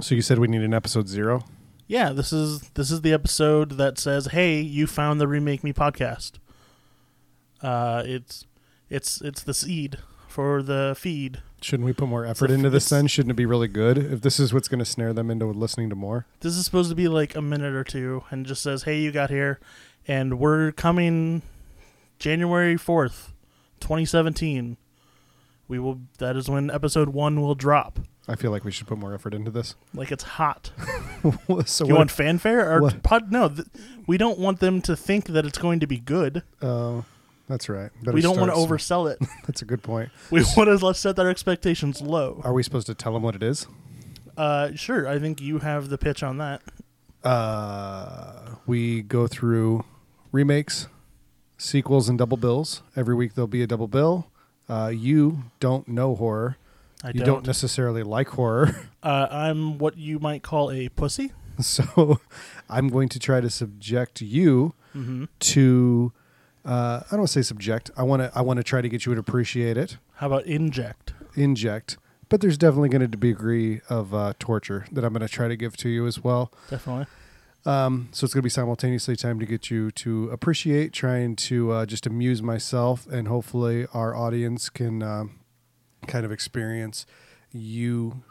So you said we need an episode zero. Yeah, this is this is the episode that says, "Hey, you found the Remake Me podcast." Uh, it's it's it's the seed for the feed. Shouldn't we put more effort into this then? Shouldn't it be really good if this is what's going to snare them into listening to more? This is supposed to be like a minute or two, and just says, "Hey, you got here," and we're coming January fourth, twenty seventeen. We will. That is when episode one will drop. I feel like we should put more effort into this. Like it's hot. so you what? want fanfare or what- pod? No, th- we don't want them to think that it's going to be good. Oh, that's right. Better we don't want to oversell it. That's a good point. we want to let's set their expectations low. Are we supposed to tell them what it is? Uh, sure. I think you have the pitch on that. Uh, we go through remakes, sequels, and double bills. Every week there'll be a double bill. Uh, you don't know horror. I you don't. don't necessarily like horror. uh, I'm what you might call a pussy. So I'm going to try to subject you Mm-hmm. to uh, I don't want to say subject. I want to I want to try to get you to appreciate it, How about inject? inject. But there's definitely going to be a degree of uh, torture that I'm going to try to give to you as well. Definitely. Um, so it's going to be simultaneously time to get you to appreciate, trying to uh, just amuse myself, and hopefully our audience can um kind of experience you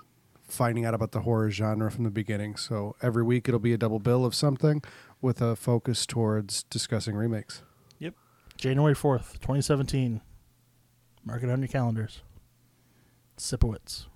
finding out about the horror genre from the beginning. So every week it'll be a double bill of something with a focus towards discussing remakes. Yep. January 4th, 2017. Mark it on your calendars. Sipowitz.